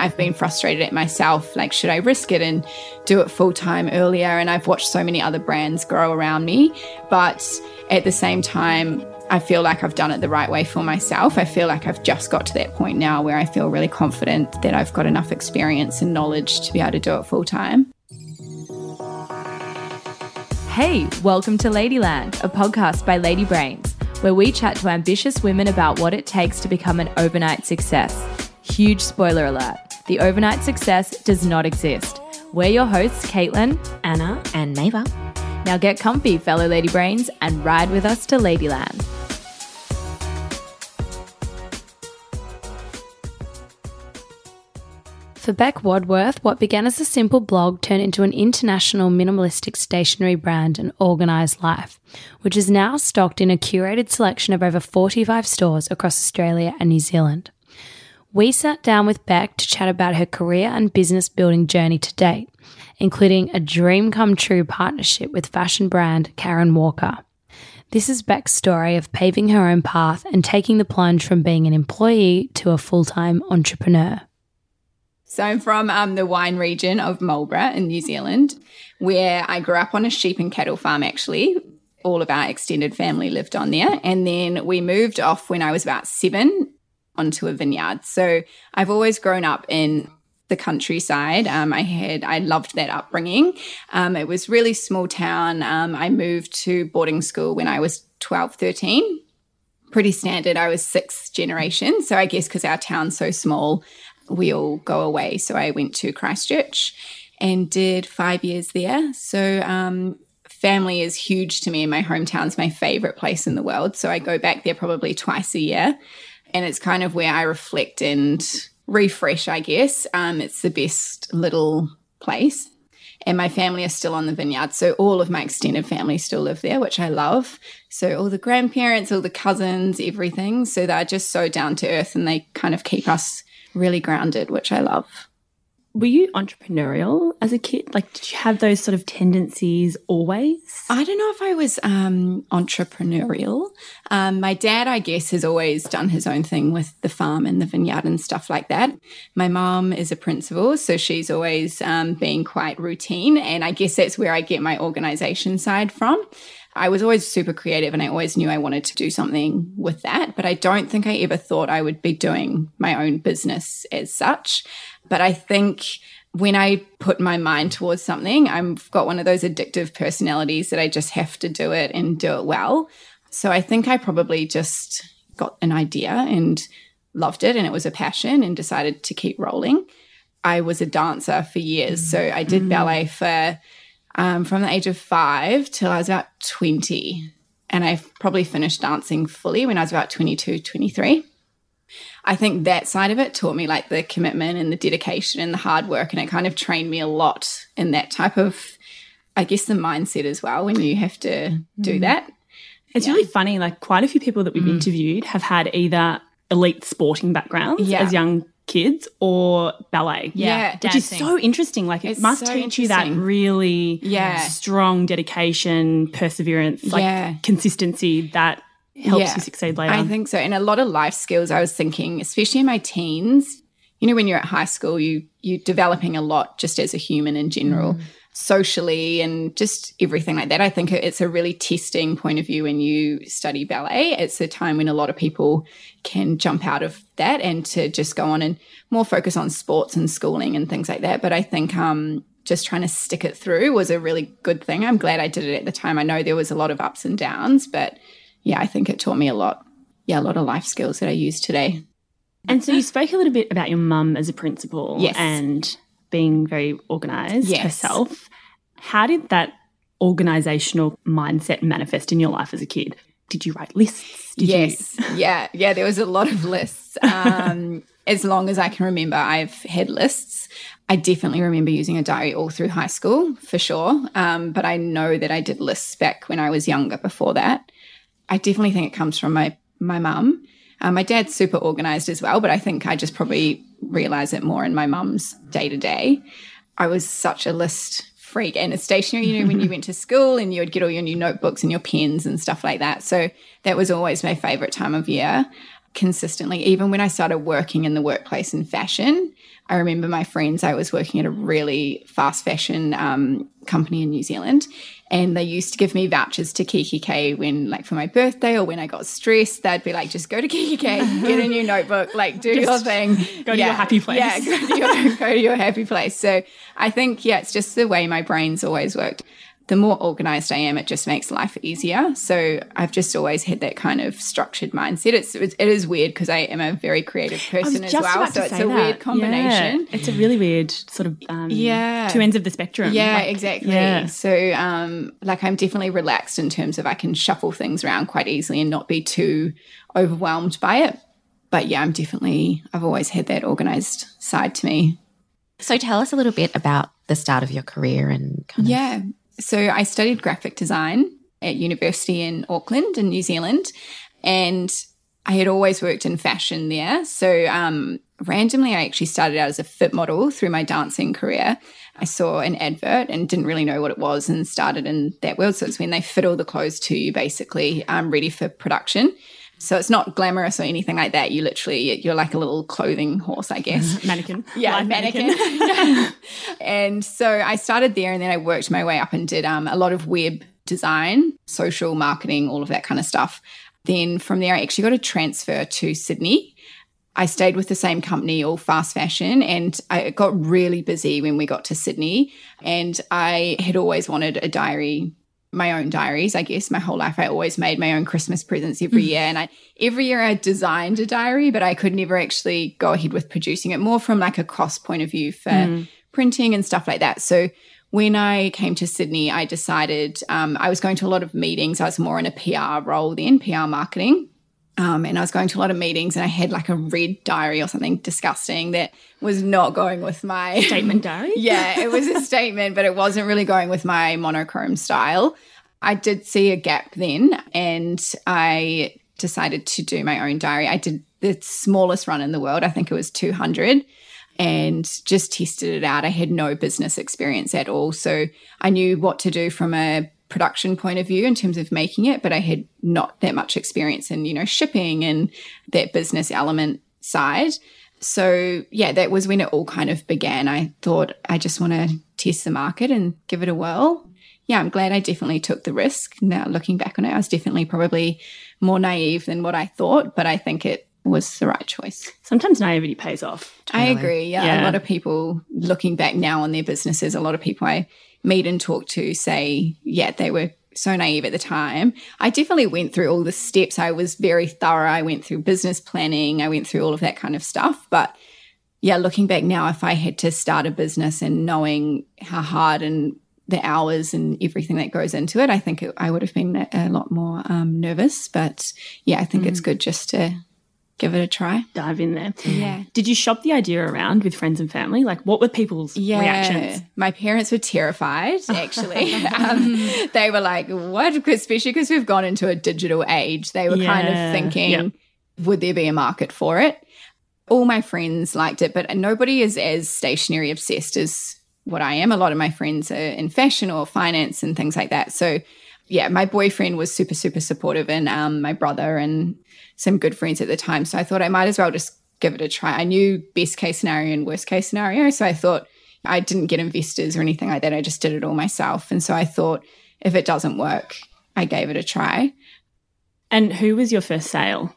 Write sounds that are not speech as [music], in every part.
I've been frustrated at myself. Like, should I risk it and do it full time earlier? And I've watched so many other brands grow around me. But at the same time, I feel like I've done it the right way for myself. I feel like I've just got to that point now where I feel really confident that I've got enough experience and knowledge to be able to do it full time. Hey, welcome to Ladyland, a podcast by Lady Brains, where we chat to ambitious women about what it takes to become an overnight success. Huge spoiler alert the overnight success does not exist. We're your hosts, Caitlin, Anna, and Neva. Now get comfy, fellow Lady Brains, and ride with us to Ladyland. For Beck Wadworth, what began as a simple blog turned into an international minimalistic stationery brand An Organised Life, which is now stocked in a curated selection of over 45 stores across Australia and New Zealand. We sat down with Beck to chat about her career and business building journey to date, including a dream come true partnership with fashion brand Karen Walker. This is Beck's story of paving her own path and taking the plunge from being an employee to a full time entrepreneur. So I'm from um, the wine region of Marlborough in New Zealand, where I grew up on a sheep and cattle farm, actually. All of our extended family lived on there. And then we moved off when I was about seven onto a vineyard. So I've always grown up in the countryside. Um, I had, I loved that upbringing. Um, it was really small town. Um, I moved to boarding school when I was 12, 13. Pretty standard. I was sixth generation. So I guess because our town's so small, we all go away. So I went to Christchurch and did five years there. So um, family is huge to me, and my hometown's my favorite place in the world. So I go back there probably twice a year, and it's kind of where I reflect and refresh. I guess um, it's the best little place. And my family are still on the vineyard. So all of my extended family still live there, which I love. So all the grandparents, all the cousins, everything. So they're just so down to earth and they kind of keep us really grounded, which I love. Were you entrepreneurial as a kid? Like, did you have those sort of tendencies always? I don't know if I was um, entrepreneurial. Um, my dad, I guess, has always done his own thing with the farm and the vineyard and stuff like that. My mom is a principal, so she's always um, been quite routine. And I guess that's where I get my organization side from. I was always super creative and I always knew I wanted to do something with that, but I don't think I ever thought I would be doing my own business as such. But I think when I put my mind towards something, I've got one of those addictive personalities that I just have to do it and do it well. So I think I probably just got an idea and loved it and it was a passion and decided to keep rolling. I was a dancer for years. So I did mm. ballet for um, from the age of five till I was about 20. And I probably finished dancing fully when I was about 22, 23. I think that side of it taught me like the commitment and the dedication and the hard work. And it kind of trained me a lot in that type of, I guess, the mindset as well when you have to do mm. that. It's yeah. really funny. Like, quite a few people that we've mm. interviewed have had either elite sporting backgrounds yeah. as young kids or ballet. Yeah, which is so interesting. Like it it's must so teach you that really yeah. strong dedication, perseverance, like yeah. consistency that helps yeah, you succeed later. I think so. And a lot of life skills I was thinking, especially in my teens, you know, when you're at high school, you you're developing a lot just as a human in general. Mm socially and just everything like that. I think it's a really testing point of view when you study ballet. It's a time when a lot of people can jump out of that and to just go on and more focus on sports and schooling and things like that. But I think um, just trying to stick it through was a really good thing. I'm glad I did it at the time. I know there was a lot of ups and downs, but yeah, I think it taught me a lot. Yeah, a lot of life skills that I use today. And so you spoke a little bit about your mum as a principal yes. and being very organized yes. herself. How did that organizational mindset manifest in your life as a kid? Did you write lists? Did yes. You... yeah. Yeah. There was a lot of lists. [laughs] Um, as long as I can remember, I've had lists. I definitely remember using a diary all through high school for sure. Um, but I know that I did lists back when I was younger before that. I definitely think it comes from my, my mum. Um, my dad's super organized as well, but I think I just probably realize it more in my mum's day to day. I was such a list freak and a stationery, you know, when you [laughs] went to school and you would get all your new notebooks and your pens and stuff like that. So that was always my favorite time of year. consistently. Even when I started working in the workplace in fashion, I remember my friends, I was working at a really fast fashion um, company in New Zealand, and they used to give me vouchers to kikki.K when, like, for my birthday or when I got stressed, they'd be like, just go to kikki.K, get a new notebook, like, do your thing. Go to your happy place. Yeah, go to, your, [laughs] go to your happy place. So I think, yeah, it's just the way my brain's always worked the more organized I am, it just makes life easier. So I've just always had that kind of structured mindset. It's, it is weird because I am a very creative person as well. So it's a that. weird combination. Yeah. It's a really weird sort of um, yeah two ends of the spectrum. Yeah, like, exactly. Yeah. So um, like I'm definitely relaxed in terms of I can shuffle things around quite easily and not be too overwhelmed by it. But yeah, I'm definitely I've always had that organized side to me. So tell us a little bit about the start of your career and kind of yeah so I studied graphic design at university in Auckland in New Zealand, and I had always worked in fashion there. So um, randomly, I actually started out as a fit model through my dancing career. I saw an advert and didn't really know what it was and started in that world. So it's when they fit all the clothes to you, basically, um, ready for production. So it's not glamorous or anything like that. You literally, you're like a little clothing horse, I guess. [laughs] mannequin. Yeah, mannequin. mannequin. [laughs] [laughs] and so I started there and then I worked my way up and did um, a lot of web design, social marketing, all of that kind of stuff. Then from there, I actually got a transfer to Sydney. I stayed with the same company, all fast fashion, and I got really busy when we got to Sydney. And I had always wanted a diary my own diaries, I guess. My whole life, I always made my own Christmas presents every year. And I, every year I designed a diary, but I could never actually go ahead with producing it more from like a cost point of view for mm. printing and stuff like that. So when I came to Sydney, I decided um, I was going to a lot of meetings. I was more in a PR role then, PR marketing. Um, and I was going to a lot of meetings and I had like a red diary or something disgusting that was not going with my [laughs] statement diary. [laughs] yeah, it was a [laughs] statement, but it wasn't really going with my monochrome style. I did see a gap then and I decided to do my own diary. I did the smallest run in the world, I think it was 200 and just tested it out. I had no business experience at all. So I knew what to do from a production point of view in terms of making it, but I had not that much experience in, you know, shipping and that business element side. So, yeah, that was when it all kind of began. I thought I just want to test the market and give it a whirl. Yeah, I'm glad I definitely took the risk. Now, looking back on it, I was definitely probably more naive than what I thought, but I think it was the right choice. Sometimes naivety pays off. Totally. I agree. Yeah. yeah. A lot of people looking back now on their businesses, a lot of people I meet and talk to say, yeah, they were so naive at the time. I definitely went through all the steps. I was very thorough. I went through business planning. I went through all of that kind of stuff. But yeah, looking back now, if I had to start a business and knowing how hard and the hours and everything that goes into it, I think it, I would have been a, a lot more um, nervous. But yeah, I think mm. it's good just to give it a try. Dive in there. Yeah. Did you shop the idea around with friends and family? Like, what were people's yeah. reactions? My parents were terrified, actually. [laughs] um, they were like, what? Especially because we've gone into a digital age. They were yeah. kind of thinking, yep. would there be a market for it? All my friends liked it, but nobody is as stationary obsessed as what I am. A lot of my friends are in fashion or finance and things like that. So, yeah, my boyfriend was super, super supportive, and um, my brother and some good friends at the time. So I thought I might as well just give it a try. I knew best case scenario and worst case scenario. So I thought I didn't get investors or anything like that. I just did it all myself. And so I thought if it doesn't work, I gave it a try. And who was your first sale?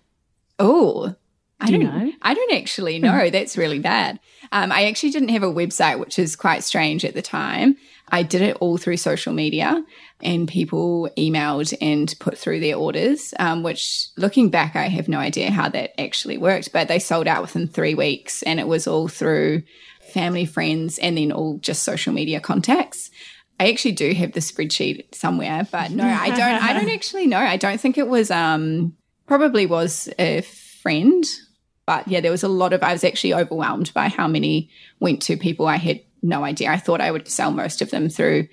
Oh, I Do don't know. I don't actually know. [laughs] That's really bad. Um, I actually didn't have a website, which is quite strange at the time. I did it all through social media and people emailed and put through their orders, um, which looking back, I have no idea how that actually worked, but they sold out within three weeks and it was all through family, friends, and then all just social media contacts. I actually do have the spreadsheet somewhere, but no, I don't. I don't [laughs] actually know. I don't think it was. Um, probably was a friend, but yeah, there was a lot of. I was actually overwhelmed by how many went to people I had no idea. I thought I would sell most of them through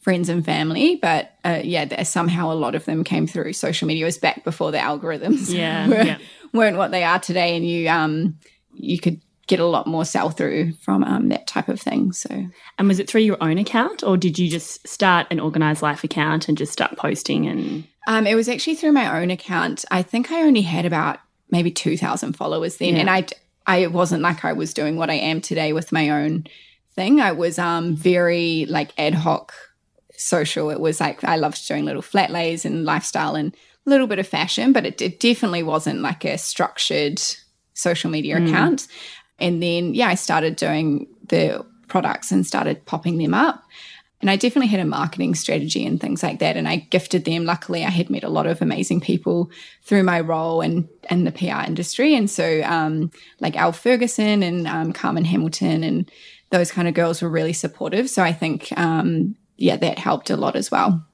friends and family, but uh, yeah, somehow a lot of them came through social media. It was back before the algorithms yeah, [laughs] were, yeah. weren't what they are today, and you um you could get a lot more sell through from um, that type of thing. So, and was it through your own account, or did you just start an organized life account and just start posting? And um, it was actually through my own account. I think I only had about maybe 2000 followers then. Yeah. And I, I wasn't like I was doing what I am today with my own thing. I was um, very like ad hoc social. It was like I loved doing little flat lays and lifestyle and a little bit of fashion, but it, it definitely wasn't like a structured social media mm. account. And then, yeah, I started doing the products and started popping them up. And I definitely had a marketing strategy and things like that. And I gifted them. Luckily, I had met a lot of amazing people through my role and in, in the PR industry. And so, um, like Elle Ferguson and um, Carmen Hamilton and those kind of girls were really supportive. So I think, um, yeah, that helped a lot as well.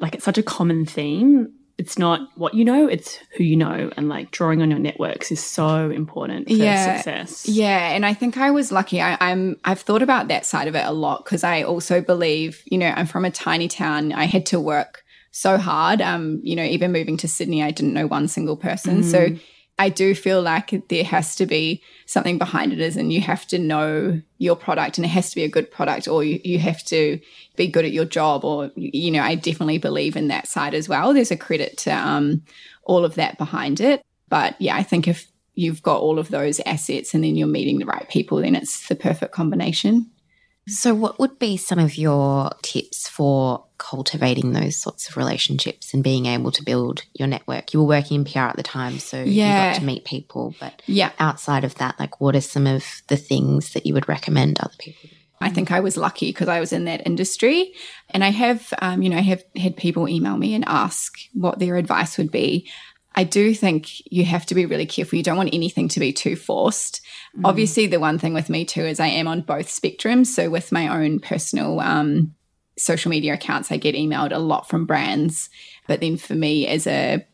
Like it's such a common theme it's not what you know, it's who you know. And like drawing on your networks is so important for yeah, success. Yeah. And I think I was lucky. I, I'm I've thought about that side of it a lot because I also believe, you know, I'm from a tiny town. I had to work so hard. Um, you know, even moving to Sydney, I didn't know one single person. Mm. So I do feel like there has to be something behind it, is, and you have to know your product, and it has to be a good product, or you, you have to be good at your job, or you know, I definitely believe in that side as well. There's a credit to um, all of that behind it, but yeah, I think if you've got all of those assets and then you're meeting the right people, then it's the perfect combination. So, what would be some of your tips for cultivating those sorts of relationships and being able to build your network? You were working in PR at the time, so yeah. you got to meet people. But yeah. outside of that, like, what are some of the things that you would recommend other people? I think I was lucky because I was in that industry, and I have, um, you know, I have had people email me and ask what their advice would be. I do think you have to be really careful. You don't want anything to be too forced. Mm. Obviously, the one thing with me too is I am on both spectrums. So, with my own personal um, social media accounts, I get emailed a lot from brands. But then for me as a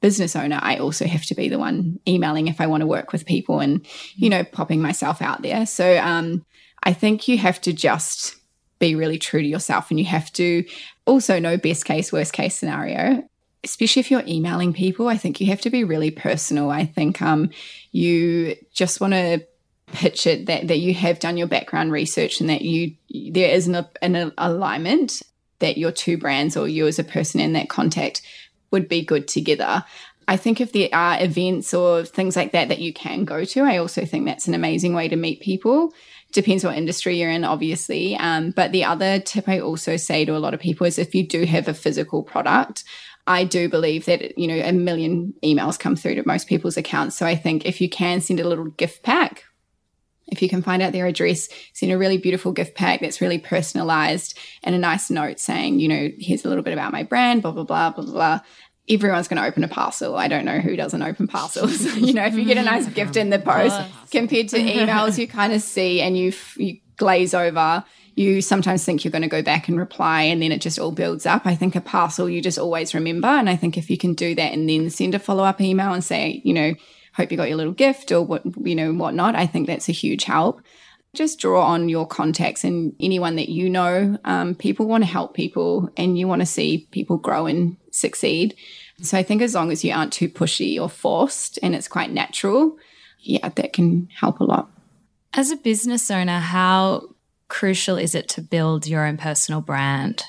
business owner, I also have to be the one emailing if I want to work with people and, you know, popping myself out there. So, um, I think you have to just be really true to yourself and you have to also know best case, worst case scenario especially if you're emailing people, I think you have to be really personal. I think um, you just want to pitch it that, that you have done your background research and that you there is an, an alignment that your two brands or you as a person in that contact would be good together. I think if there are events or things like that that you can go to, I also think that's an amazing way to meet people. Depends what industry you're in, obviously. Um, but the other tip I also say to a lot of people is if you do have a physical product, I do believe that, you know, a million emails come through to most people's accounts. So I think if you can send a little gift pack, if you can find out their address, send a really beautiful gift pack that's really personalized and a nice note saying, you know, here's a little bit about my brand, blah, blah, blah, blah, blah. Everyone's going to open a parcel. I don't know who doesn't open parcels. [laughs] you know, if you get a nice mm. gift in the post compared to emails, you kind of see and you, you glaze over you sometimes think you're going to go back and reply and then it just all builds up. I think a parcel you just always remember. And I think if you can do that and then send a follow up email and say, you know, hope you got your little gift or what, you know, whatnot, I think that's a huge help. Just draw on your contacts and anyone that you know. Um, people want to help people and you want to see people grow and succeed. So I think as long as you aren't too pushy or forced and it's quite natural, yeah, that can help a lot. As a business owner, how crucial is it to build your own personal brand?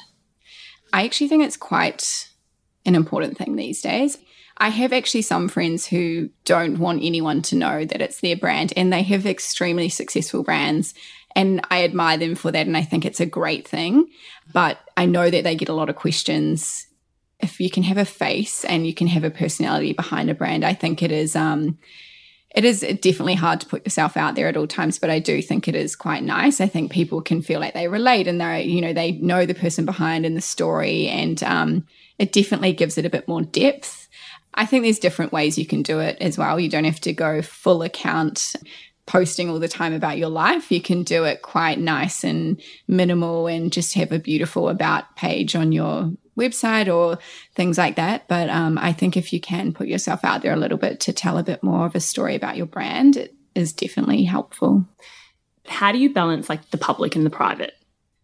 I actually think it's quite an important thing these days. I have actually some friends who don't want anyone to know that it's their brand and they have extremely successful brands. And I admire them for that. And I think it's a great thing. But I know that they get a lot of questions. If you can have a face and you can have a personality behind a brand, I think it is um, it is definitely hard to put yourself out there at all times, but I do think it is quite nice. I think people can feel like they relate and they're, you know, they know the person behind and the story, and um, it definitely gives it a bit more depth. I think there's different ways you can do it as well. You don't have to go full account posting all the time about your life. You can do it quite nice and minimal and just have a beautiful about page on your website or things like that. But um, I think if you can put yourself out there a little bit to tell a bit more of a story about your brand, it is definitely helpful. How do you balance like the public and the private?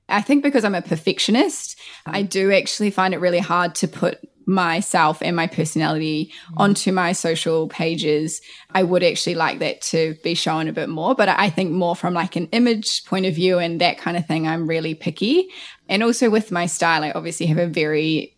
I think because I'm a perfectionist, I do actually find it really hard to put myself and my personality onto my social pages. I would actually like that to be shown a bit more, but I think more from like an image point of view and that kind of thing, I'm really picky. And also with my style, I obviously have a very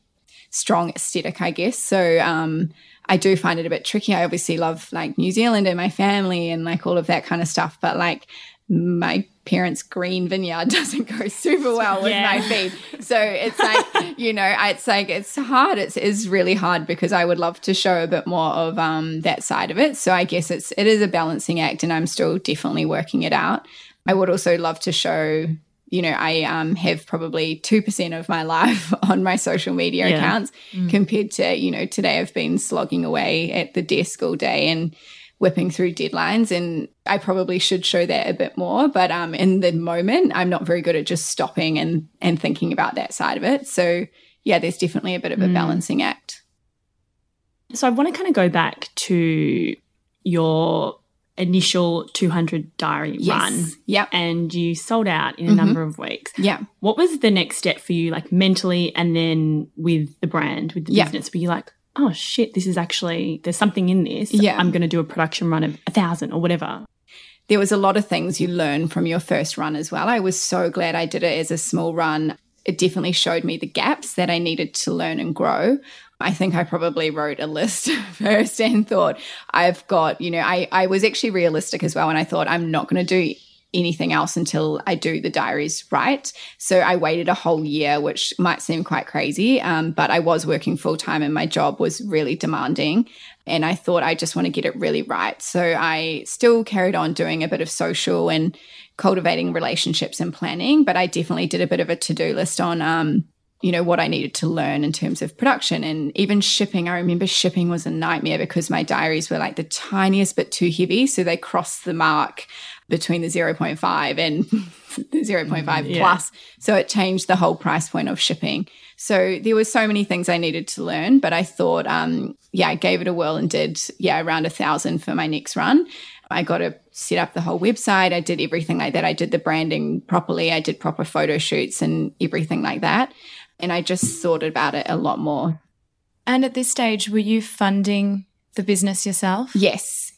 strong aesthetic, I guess. So, um, I do find it a bit tricky. I obviously love like New Zealand and my family and like all of that kind of stuff, but like my parents' green vineyard [laughs] doesn't go super well with yeah. my feed. So it's like, [laughs] you know, it's like it's hard. It's is really hard because I would love to show a bit more of um, that side of it. So I guess it's it is a balancing act, and I'm still definitely working it out. I would also love to show. You know, I um, have probably 2% of my [laughs] life on my social media yeah. accounts mm. compared to, you know, today I've been slogging away at the desk all day and whipping through deadlines and I probably should show that a bit more but um in the moment I'm not very good at just stopping and and thinking about that side of it so yeah there's definitely a bit of a mm. balancing act so I want to kind of go back to your initial 200 diary yes. run yeah and you sold out in a mm-hmm. number of weeks yeah what was the next step for you like mentally and then with the brand with the yeah. business were you like oh shit, this is actually, there's something in this. Yeah. I'm going to do a production run of a thousand or whatever. There was a lot of things you learn from your first run as well. I was so glad I did it as a small run. It definitely showed me the gaps that I needed to learn and grow. I think I probably wrote a list [laughs] first and thought, I've got, you know, I, I was actually realistic as well. And I thought, I'm not going to do anything else until I do the diaries right. So I waited a whole year, which might seem quite crazy, um, but I was working full time and my job was really demanding. And I thought I just want to get it really right. So I still carried on doing a bit of social and cultivating relationships and planning, but I definitely did a bit of a to do list on, um, you know, what I needed to learn in terms of production and even shipping. I remember shipping was a nightmare because my diaries were like the tiniest bit too heavy. So they crossed the mark between the 0.5 and [laughs] the 0.5 yeah. plus. So it changed the whole price point of shipping. So there were so many things I needed to learn, but I thought, um, yeah, I gave it a whirl and did, yeah, around a thousand for my next run. I got to set up the whole website. I did everything like that. I did the branding properly. I did proper photo shoots and everything like that. And I just thought about it a lot more. And at this stage, were you funding the business yourself? Yes.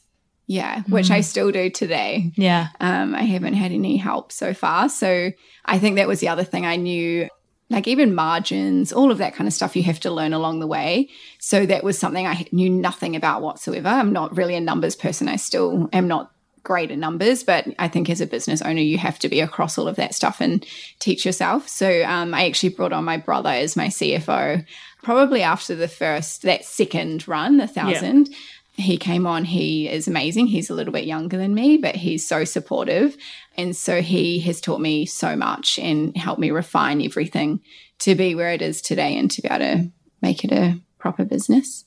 Yeah, which mm. I still do today. Yeah. Um, I haven't had any help so far. So I think that was the other thing I knew, like even margins, all of that kind of stuff you have to learn along the way. So that was something I knew nothing about whatsoever. I'm not really a numbers person. I still am not great at numbers, but I think as a business owner, you have to be across all of that stuff and teach yourself. So um, I actually brought on my brother as my CFO probably after the first, that second run, the thousand. Yeah he came on. He is amazing. He's a little bit younger than me, but he's so supportive. And so he has taught me so much and helped me refine everything to be where it is today and to be able to make it a proper business.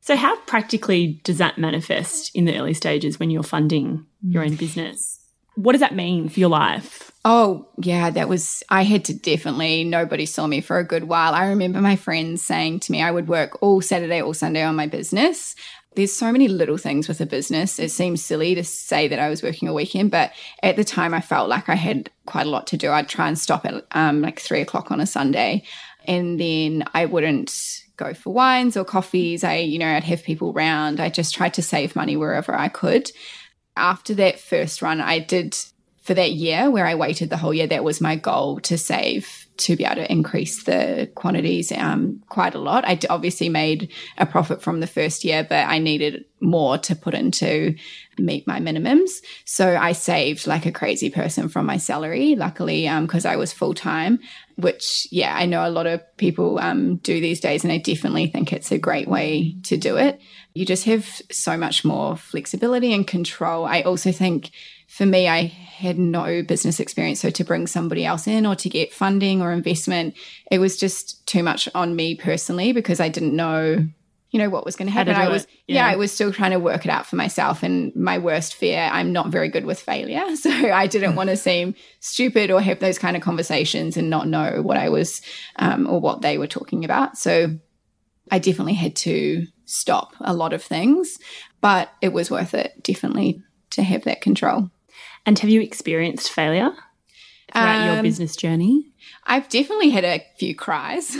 So, how practically does that manifest in the early stages when you're funding your own business? What does that mean for your life? Oh, yeah, that was, I had to definitely, nobody saw me for a good while. I remember my friends saying to me, I would work all Saturday, all Sunday on my business there's so many little things with a business. It seems silly to say that I was working a weekend, but at the time I felt like I had quite a lot to do. I'd try and stop at um, like three o'clock on a Sunday, and then I wouldn't go for wines or coffees. I, you know, I'd have people round. I just tried to save money wherever I could. After that first run, I did for that year where I waited the whole year. That was my goal to save to be able to increase the quantities um, quite a lot. I obviously made a profit from the first year, but I needed more to put into meet my minimums. So I saved like a crazy person from my salary, luckily, because um, I was full time, which, yeah, I know a lot of people um, do these days. And I definitely think it's a great way to do it. You just have so much more flexibility and control. I also think for me, I had no business experience. So to bring somebody else in or to get funding or investment, it was just too much on me personally because I didn't know, you know, what was going to happen. I was, yeah. yeah, I was still trying to work it out for myself. And my worst fear, I'm not very good with failure. [laughs] So I didn't want to seem stupid or have those kind of conversations and not know what I was um, or what they were talking about. So I definitely had to stop a lot of things, but it was worth it, definitely, to have that control. And have you experienced failure throughout um, your business journey? I've definitely had a few cries. [laughs]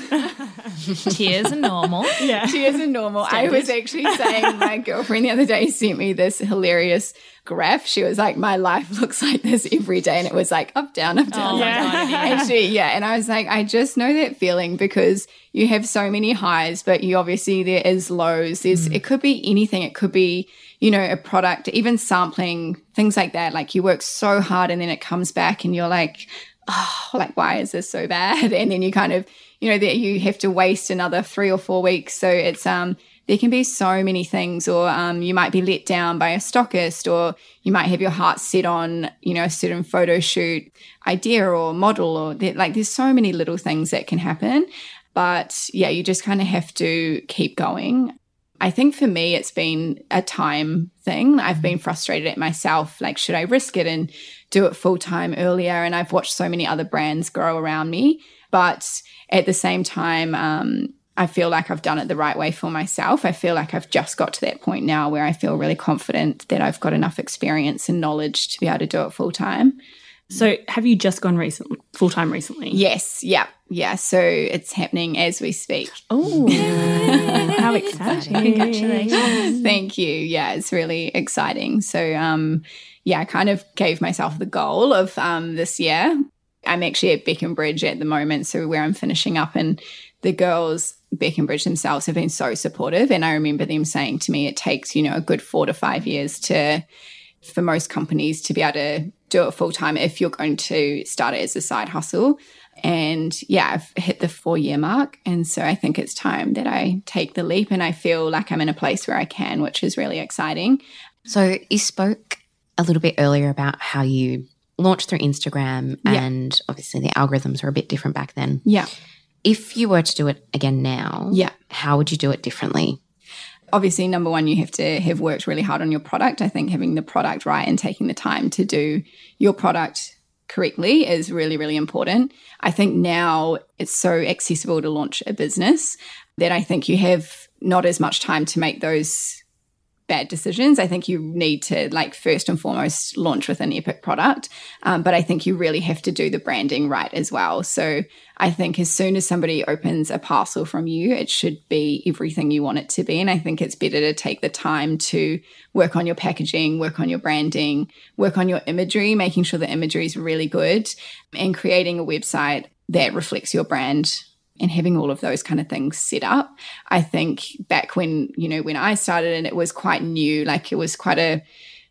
Tears are normal. Yeah. Tears are normal. Standard. I was actually saying my girlfriend the other day sent me this hilarious graph. She was like, My life looks like this every day. And it was like up, down, up, down. Oh, yeah. Actually, yeah. And I was like, I just know that feeling because you have so many highs, but you obviously there is lows. There's mm. it could be anything. It could be, you know, a product, even sampling, things like that. Like you work so hard and then it comes back and you're like, oh, [sighs] like, why is this so bad? [laughs] And then you kind of, you know, that you have to waste another three or four weeks. So it's, um, there can be so many things, or um, you might be let down by a stockist, or you might have your heart set on, you know, a certain photo shoot idea or model, or like there's so many little things that can happen. But yeah, you just kind of have to keep going. I think for me, it's been a time thing. I've been frustrated at myself. Like, should I risk it and do it full time earlier? And I've watched so many other brands grow around me. But at the same time, um, I feel like I've done it the right way for myself. I feel like I've just got to that point now where I feel really confident that I've got enough experience and knowledge to be able to do it full time. So, have you just gone recent full time recently? Yes. Yeah. Yeah. So it's happening as we speak. Oh, [laughs] how exciting! Congratulations! Thank you. Yeah, it's really exciting. So, um, yeah, I kind of gave myself the goal of um this year. I'm actually at Bec & Bridge at the moment, so where I'm finishing up, and the girls Bec & Bridge themselves have been so supportive. And I remember them saying to me, it takes you know a good four to five years to for most companies to be able to do it full time if you're going to start it as a side hustle. And yeah, I've hit the four year mark. And so I think it's time that I take the leap and I feel like I'm in a place where I can, which is really exciting. So you spoke a little bit earlier about how you launched through Instagram yeah. and obviously the algorithms were a bit different back then. Yeah. If you were to do it again now, yeah. how would you do it differently? obviously number one you have to have worked really hard on your product i think having the product right and taking the time to do your product correctly is really really important i think now it's so accessible to launch a business that i think you have not as much time to make those bad decisions. I think you need to, like, first and foremost, launch with an epic product. Um, but I think you really have to do the branding right as well. So I think as soon as somebody opens a parcel from you, it should be everything you want it to be. And I think it's better to take the time to work on your packaging, work on your branding, work on your imagery, making sure the imagery is really good, and creating a website that reflects your brand and having all of those kind of things set up. I think back when, you know, when I started and it was quite new, like it was quite a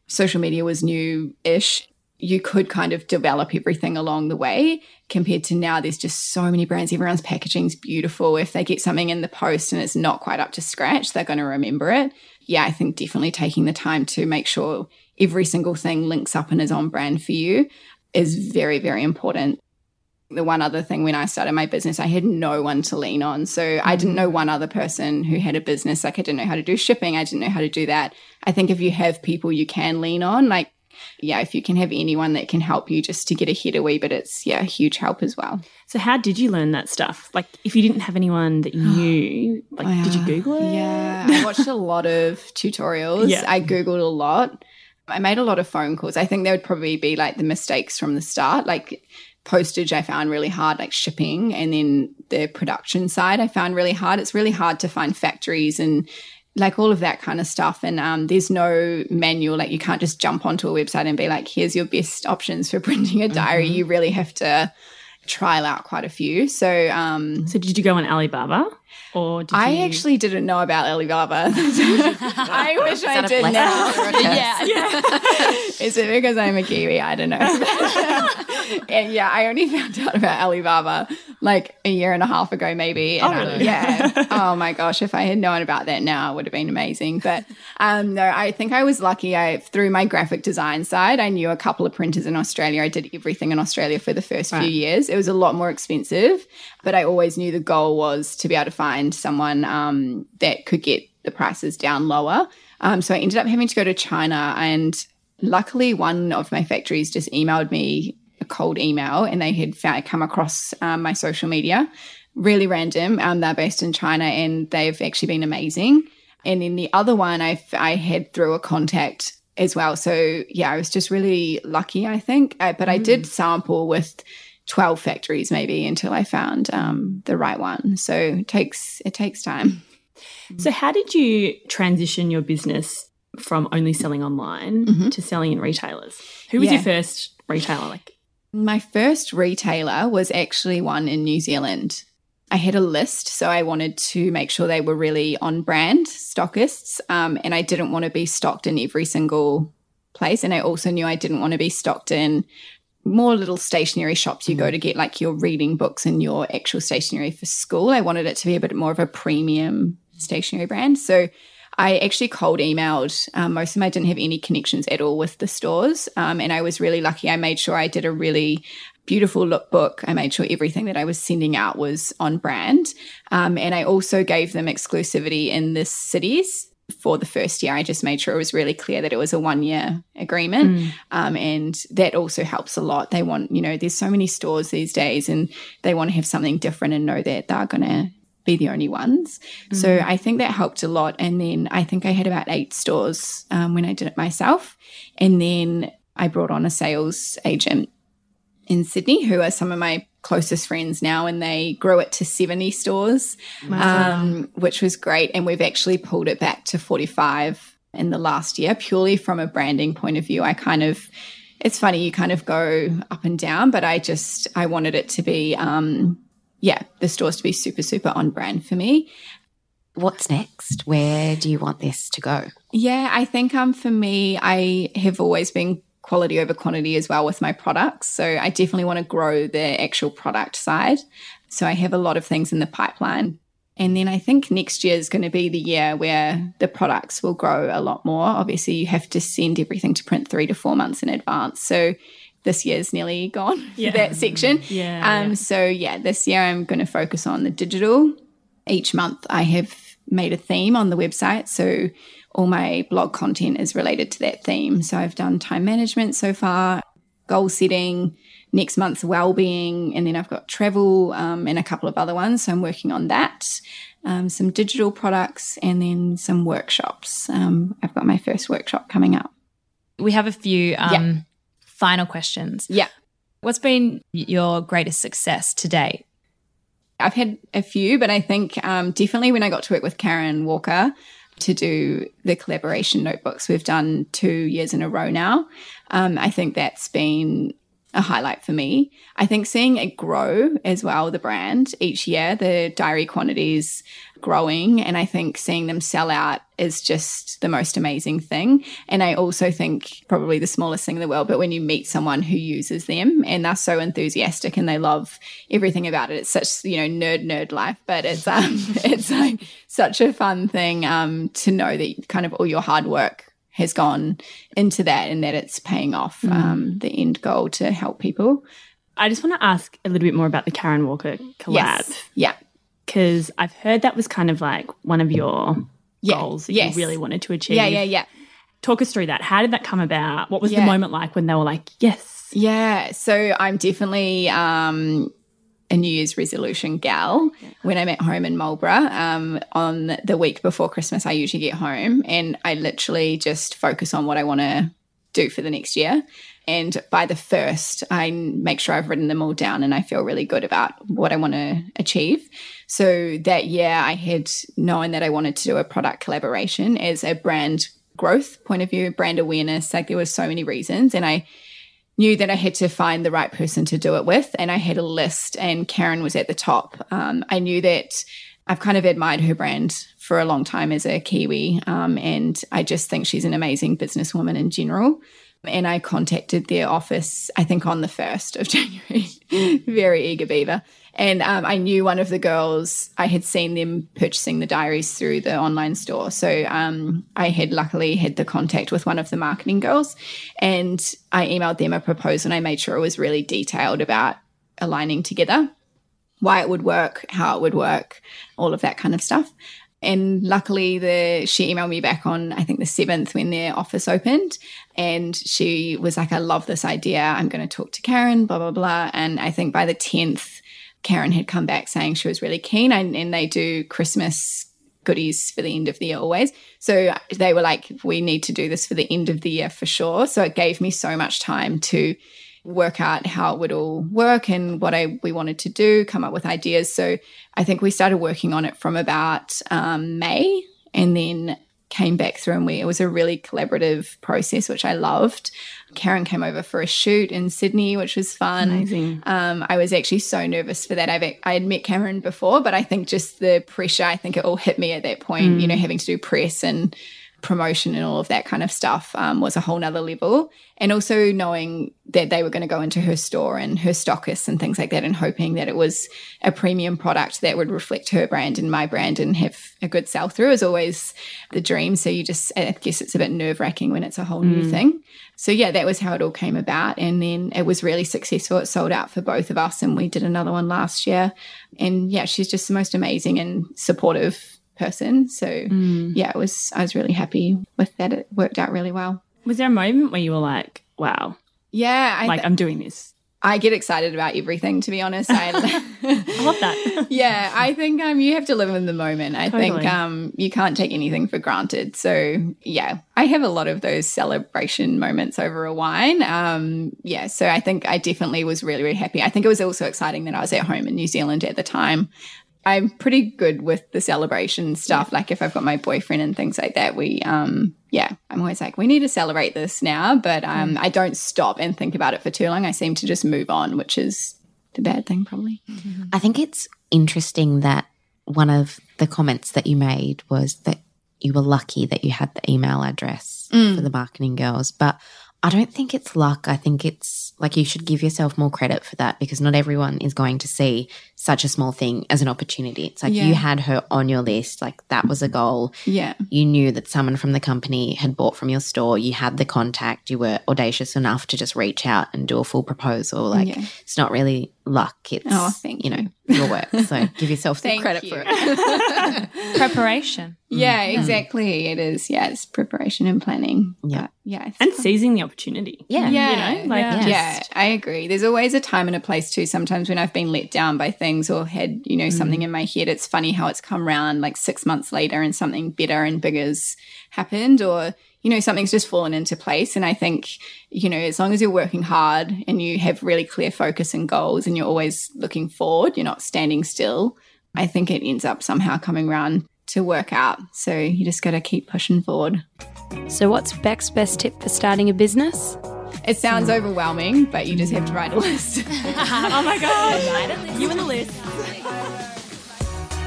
social media was new ish. You could kind of develop everything along the way compared to now. There's just so many brands. Everyone's packaging's beautiful. If they get something in the post and it's not quite up to scratch, they're going to remember it. Yeah, I think definitely taking the time to make sure every single thing links up and is on brand for you is very, very important the one other thing when I started my business, I had no one to lean on. So I didn't mm. know one other person who had a business. Like I didn't know how to do shipping. I didn't know how to do that. I think if you have people you can lean on, like, yeah, if you can have anyone that can help you just to get ahead a wee bit, it's, yeah, huge help as well. So how did you learn that stuff? Like if you didn't have anyone that you knew, [gasps] like, did you Google it? Yeah. I watched a lot of tutorials. Yeah. I Googled a lot. I made a lot of phone calls. I think there would probably be like the mistakes from the start. Like postage I found really hard, like shipping, and then the production side I found really hard. It's really hard to find factories and like all of that kind of stuff. And um, there's no manual, like you can't just jump onto a website and be like, here's your best options for [laughs] printing a diary. Mm-hmm. You really have to trial out quite a few. So, um, so did you go on Alibaba? Or I you... actually didn't know about Alibaba. [laughs] I wish I did now. [laughs] yeah. [laughs] yeah. Is it because I'm a Kiwi? I don't know. and yeah, I only found out about Alibaba like a year and a half ago, maybe. And, oh, really? yeah. oh my gosh, if I had known about that now, it would have been amazing. But um, no, I think I was lucky. I through my graphic design side, I knew a couple of printers in Australia. I did everything in Australia for the first right. few years. It was a lot more expensive, but I always knew the goal was to be able to find someone um, that could get the prices down lower. Um, so I ended up having to go to China and luckily one of my factories just emailed me a cold email and they had found, come across um, my social media. Really random. Um, they're based in china and they've actually been amazing. And then the other one i i had through a contact as well. So yeah i was just really lucky i think. Uh, but mm. i did sample with 12 factories maybe until I found um, the right one. So it takes it takes time. [laughs] So how did you transition your business from only selling online mm-hmm. to selling in retailers? Who was yeah. your first retailer like? My first retailer was actually one in New Zealand. I had a list, so I wanted to make sure they were really on brand stockists, um, and I didn't want to be stocked in every single place. And I also knew I didn't want to be stocked in more little stationery shops you mm. go to get like your reading books and your actual stationery for school. I wanted it to be a bit more of a premium stationery brand. So I actually cold emailed. Um, most of them I didn't have any connections at all with the stores. Um, and I was really lucky. I made sure I did a really beautiful lookbook. I made sure everything that I was sending out was on brand. Um, and I also gave them exclusivity in the cities for the first year. I just made sure it was really clear that it was a one year agreement. Mm. Um, and that also helps a lot. They want, you know, there's so many stores these days and they want to have something different and know that they're going to be the only ones. Mm. So I think that helped a lot. And then I think I had about eight stores um, when I did it myself. And then I brought on a sales agent in Sydney who are some of my closest friends now and they grew it to 70 stores, wow. um, which was great. And we've actually pulled it back to 45 in the last year, purely from a branding point of view. I kind of, it's funny, you kind of go up and down, but I just, I wanted it to be, um, yeah, the stores to be super, super on brand for me. What's next? Where do you want this to go? Yeah, I think um for me, I have always been quality over quantity as well with my products. So I definitely want to grow the actual product side. So I have a lot of things in the pipeline. And then I think next year is going to be the year where the products will grow a lot more. Obviously, you have to send everything to print three to four months in advance. So this year's nearly gone [laughs] yeah. that section. Yeah, um, yeah. So yeah, this year I'm going to focus on the digital. Each month I have made a theme on the website. So all my blog content is related to that theme. So I've done time management so far, goal setting, next month's well-being, and then I've got travel um, and a couple of other ones. So I'm working on that. Um, some digital products and then some workshops. Um, I've got my first workshop coming up. We have a few um, yeah. final questions. Yeah. What's been your greatest success to date? I've had a few, but I think um, definitely when I got to work with Karen Walker, to do the collaboration notebooks. We've done two years in a row now. Um, I think that's been a highlight for me. I think seeing it grow as well, the brand each year, the diary quantities growing, and I think seeing them sell out is just the most amazing thing. And I also think probably the smallest thing in the world, but when you meet someone who uses them and they're so enthusiastic and they love everything about it, it's such you know nerd nerd life, but it's um [laughs] it's like such a fun thing um to know that kind of all your hard work has gone into that and that it's paying off mm. um, the end goal to help people. I just want to ask a little bit more about the Karen Walker collab. Yes. Yeah. Because I've heard that was kind of like one of your yeah. goals that yes. you really wanted to achieve. Yeah, yeah, yeah. Talk us through that. How did that come about? What was yeah. the moment like when they were like, yes? Yeah. So I'm definitely um, a New Year's resolution gal. When I'm at home in Marlborough, um, on the week before Christmas, I usually get home and I literally just focus on what I want to do for the next year. And by the first, I make sure I've written them all down and I feel really good about what I want to achieve. So that year, I had known that I wanted to do a product collaboration as a brand growth point of view, brand awareness. Like there were so many reasons. And I knew that I had to find the right person to do it with. And I had a list, and Karen was at the top. Um, I knew that I've kind of admired her brand for a long time as a Kiwi. Um, and I just think she's an amazing businesswoman in general. And I contacted their office, I think on the 1st of [laughs] January. Very eager beaver. And um, I knew one of the girls, I had seen them purchasing the diaries through the online store. So um, I had luckily had the contact with one of the marketing girls and I emailed them a proposal and I made sure it was really detailed about aligning together, why it would work, how it would work, all of that kind of stuff. And luckily, the she emailed me back on I think the seventh when their office opened, and she was like, "I love this idea. I'm going to talk to Karen." Blah blah blah. And I think by the tenth, Karen had come back saying she was really keen, and, and they do Christmas goodies for the end of the year always. So they were like, we need to do this for the end of the year for sure. So it gave me so much time to work out how it would all work and what I we wanted to do, come up with ideas. So I think we started working on it from about um, May, and then came back through and we it was a really collaborative process which I loved. Karen came over for a shoot in Sydney which was fun. Amazing. Um, I was actually so nervous for that. I've I had met Karen before but I think just the pressure I think it all hit me at that point, mm. you know, having to do press and promotion and all of that kind of stuff um, was a whole nother level. And also knowing that they were going to go into her store and her stockists and things like that, and hoping that it was a premium product that would reflect her brand and my brand and have a good sell through is always the dream. So you just, I guess it's a bit nerve wracking when it's a whole mm. new thing. So yeah, that was how it all came about. And then it was really successful. It sold out for both of us. And we did another one last year. And yeah, she's just the most amazing and supportive person. So mm. yeah, it was I was really happy with that. It worked out really well. Was there a moment where you were like, wow. Yeah, I like I'm doing this. I get excited about everything, to be honest. I, [laughs] [laughs] I love that. [laughs] yeah, I think um, you have to live in the moment. I totally. think um, you can't take anything for granted. So, yeah, I have a lot of those celebration moments over a wine. Um, yeah, so I think I definitely was really, really happy. I think it was also exciting that I was at home in New Zealand at the time. I'm pretty good with the celebration stuff. Like if I've got my boyfriend and things like that, we um yeah, I'm always like, we need to celebrate this now. But um mm. I don't stop and think about it for too long. I seem to just move on, which is the bad thing probably. Mm-hmm. I think it's interesting that one of the comments that you made was that you were lucky that you had the email address mm. for the marketing girls. But I don't think it's luck. I think it's like you should give yourself more credit for that because not everyone is going to see such a small thing as an opportunity. It's like yeah. you had her on your list, like that was a goal. Yeah. You knew that someone from the company had bought from your store, you had the contact, you were audacious enough to just reach out and do a full proposal. Like yeah. it's not really luck. It's oh, thank you know your work. So [laughs] give yourself some credit you. for it. [laughs] preparation. Yeah, mm. exactly. It is. Yeah, it's preparation and planning. Yeah, but yeah, and fun. seizing the opportunity. Yeah, yeah, you know, like yeah. yeah, I agree. There's always a time and a place too. Sometimes when I've been let down by things or had you know mm. something in my head, it's funny how it's come round like six months later and something better and bigger's happened, or you know, something's just fallen into place. And I think, you know, as long as you're working hard and you have really clear focus and goals and you're always looking forward, you're not standing still, I think it ends up somehow coming around to work out. So you just got to keep pushing forward. So, what's Beck's best tip for starting a business? It sounds overwhelming, but you just have to write a list. [laughs] oh my God. [laughs] You and the list.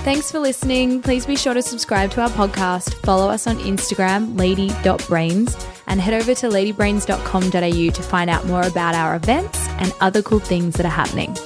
Thanks for listening. Please be sure to subscribe to our podcast, follow us on Instagram, lady.brains, and head over to ladybrains.com.au to find out more about our events and other cool things that are happening.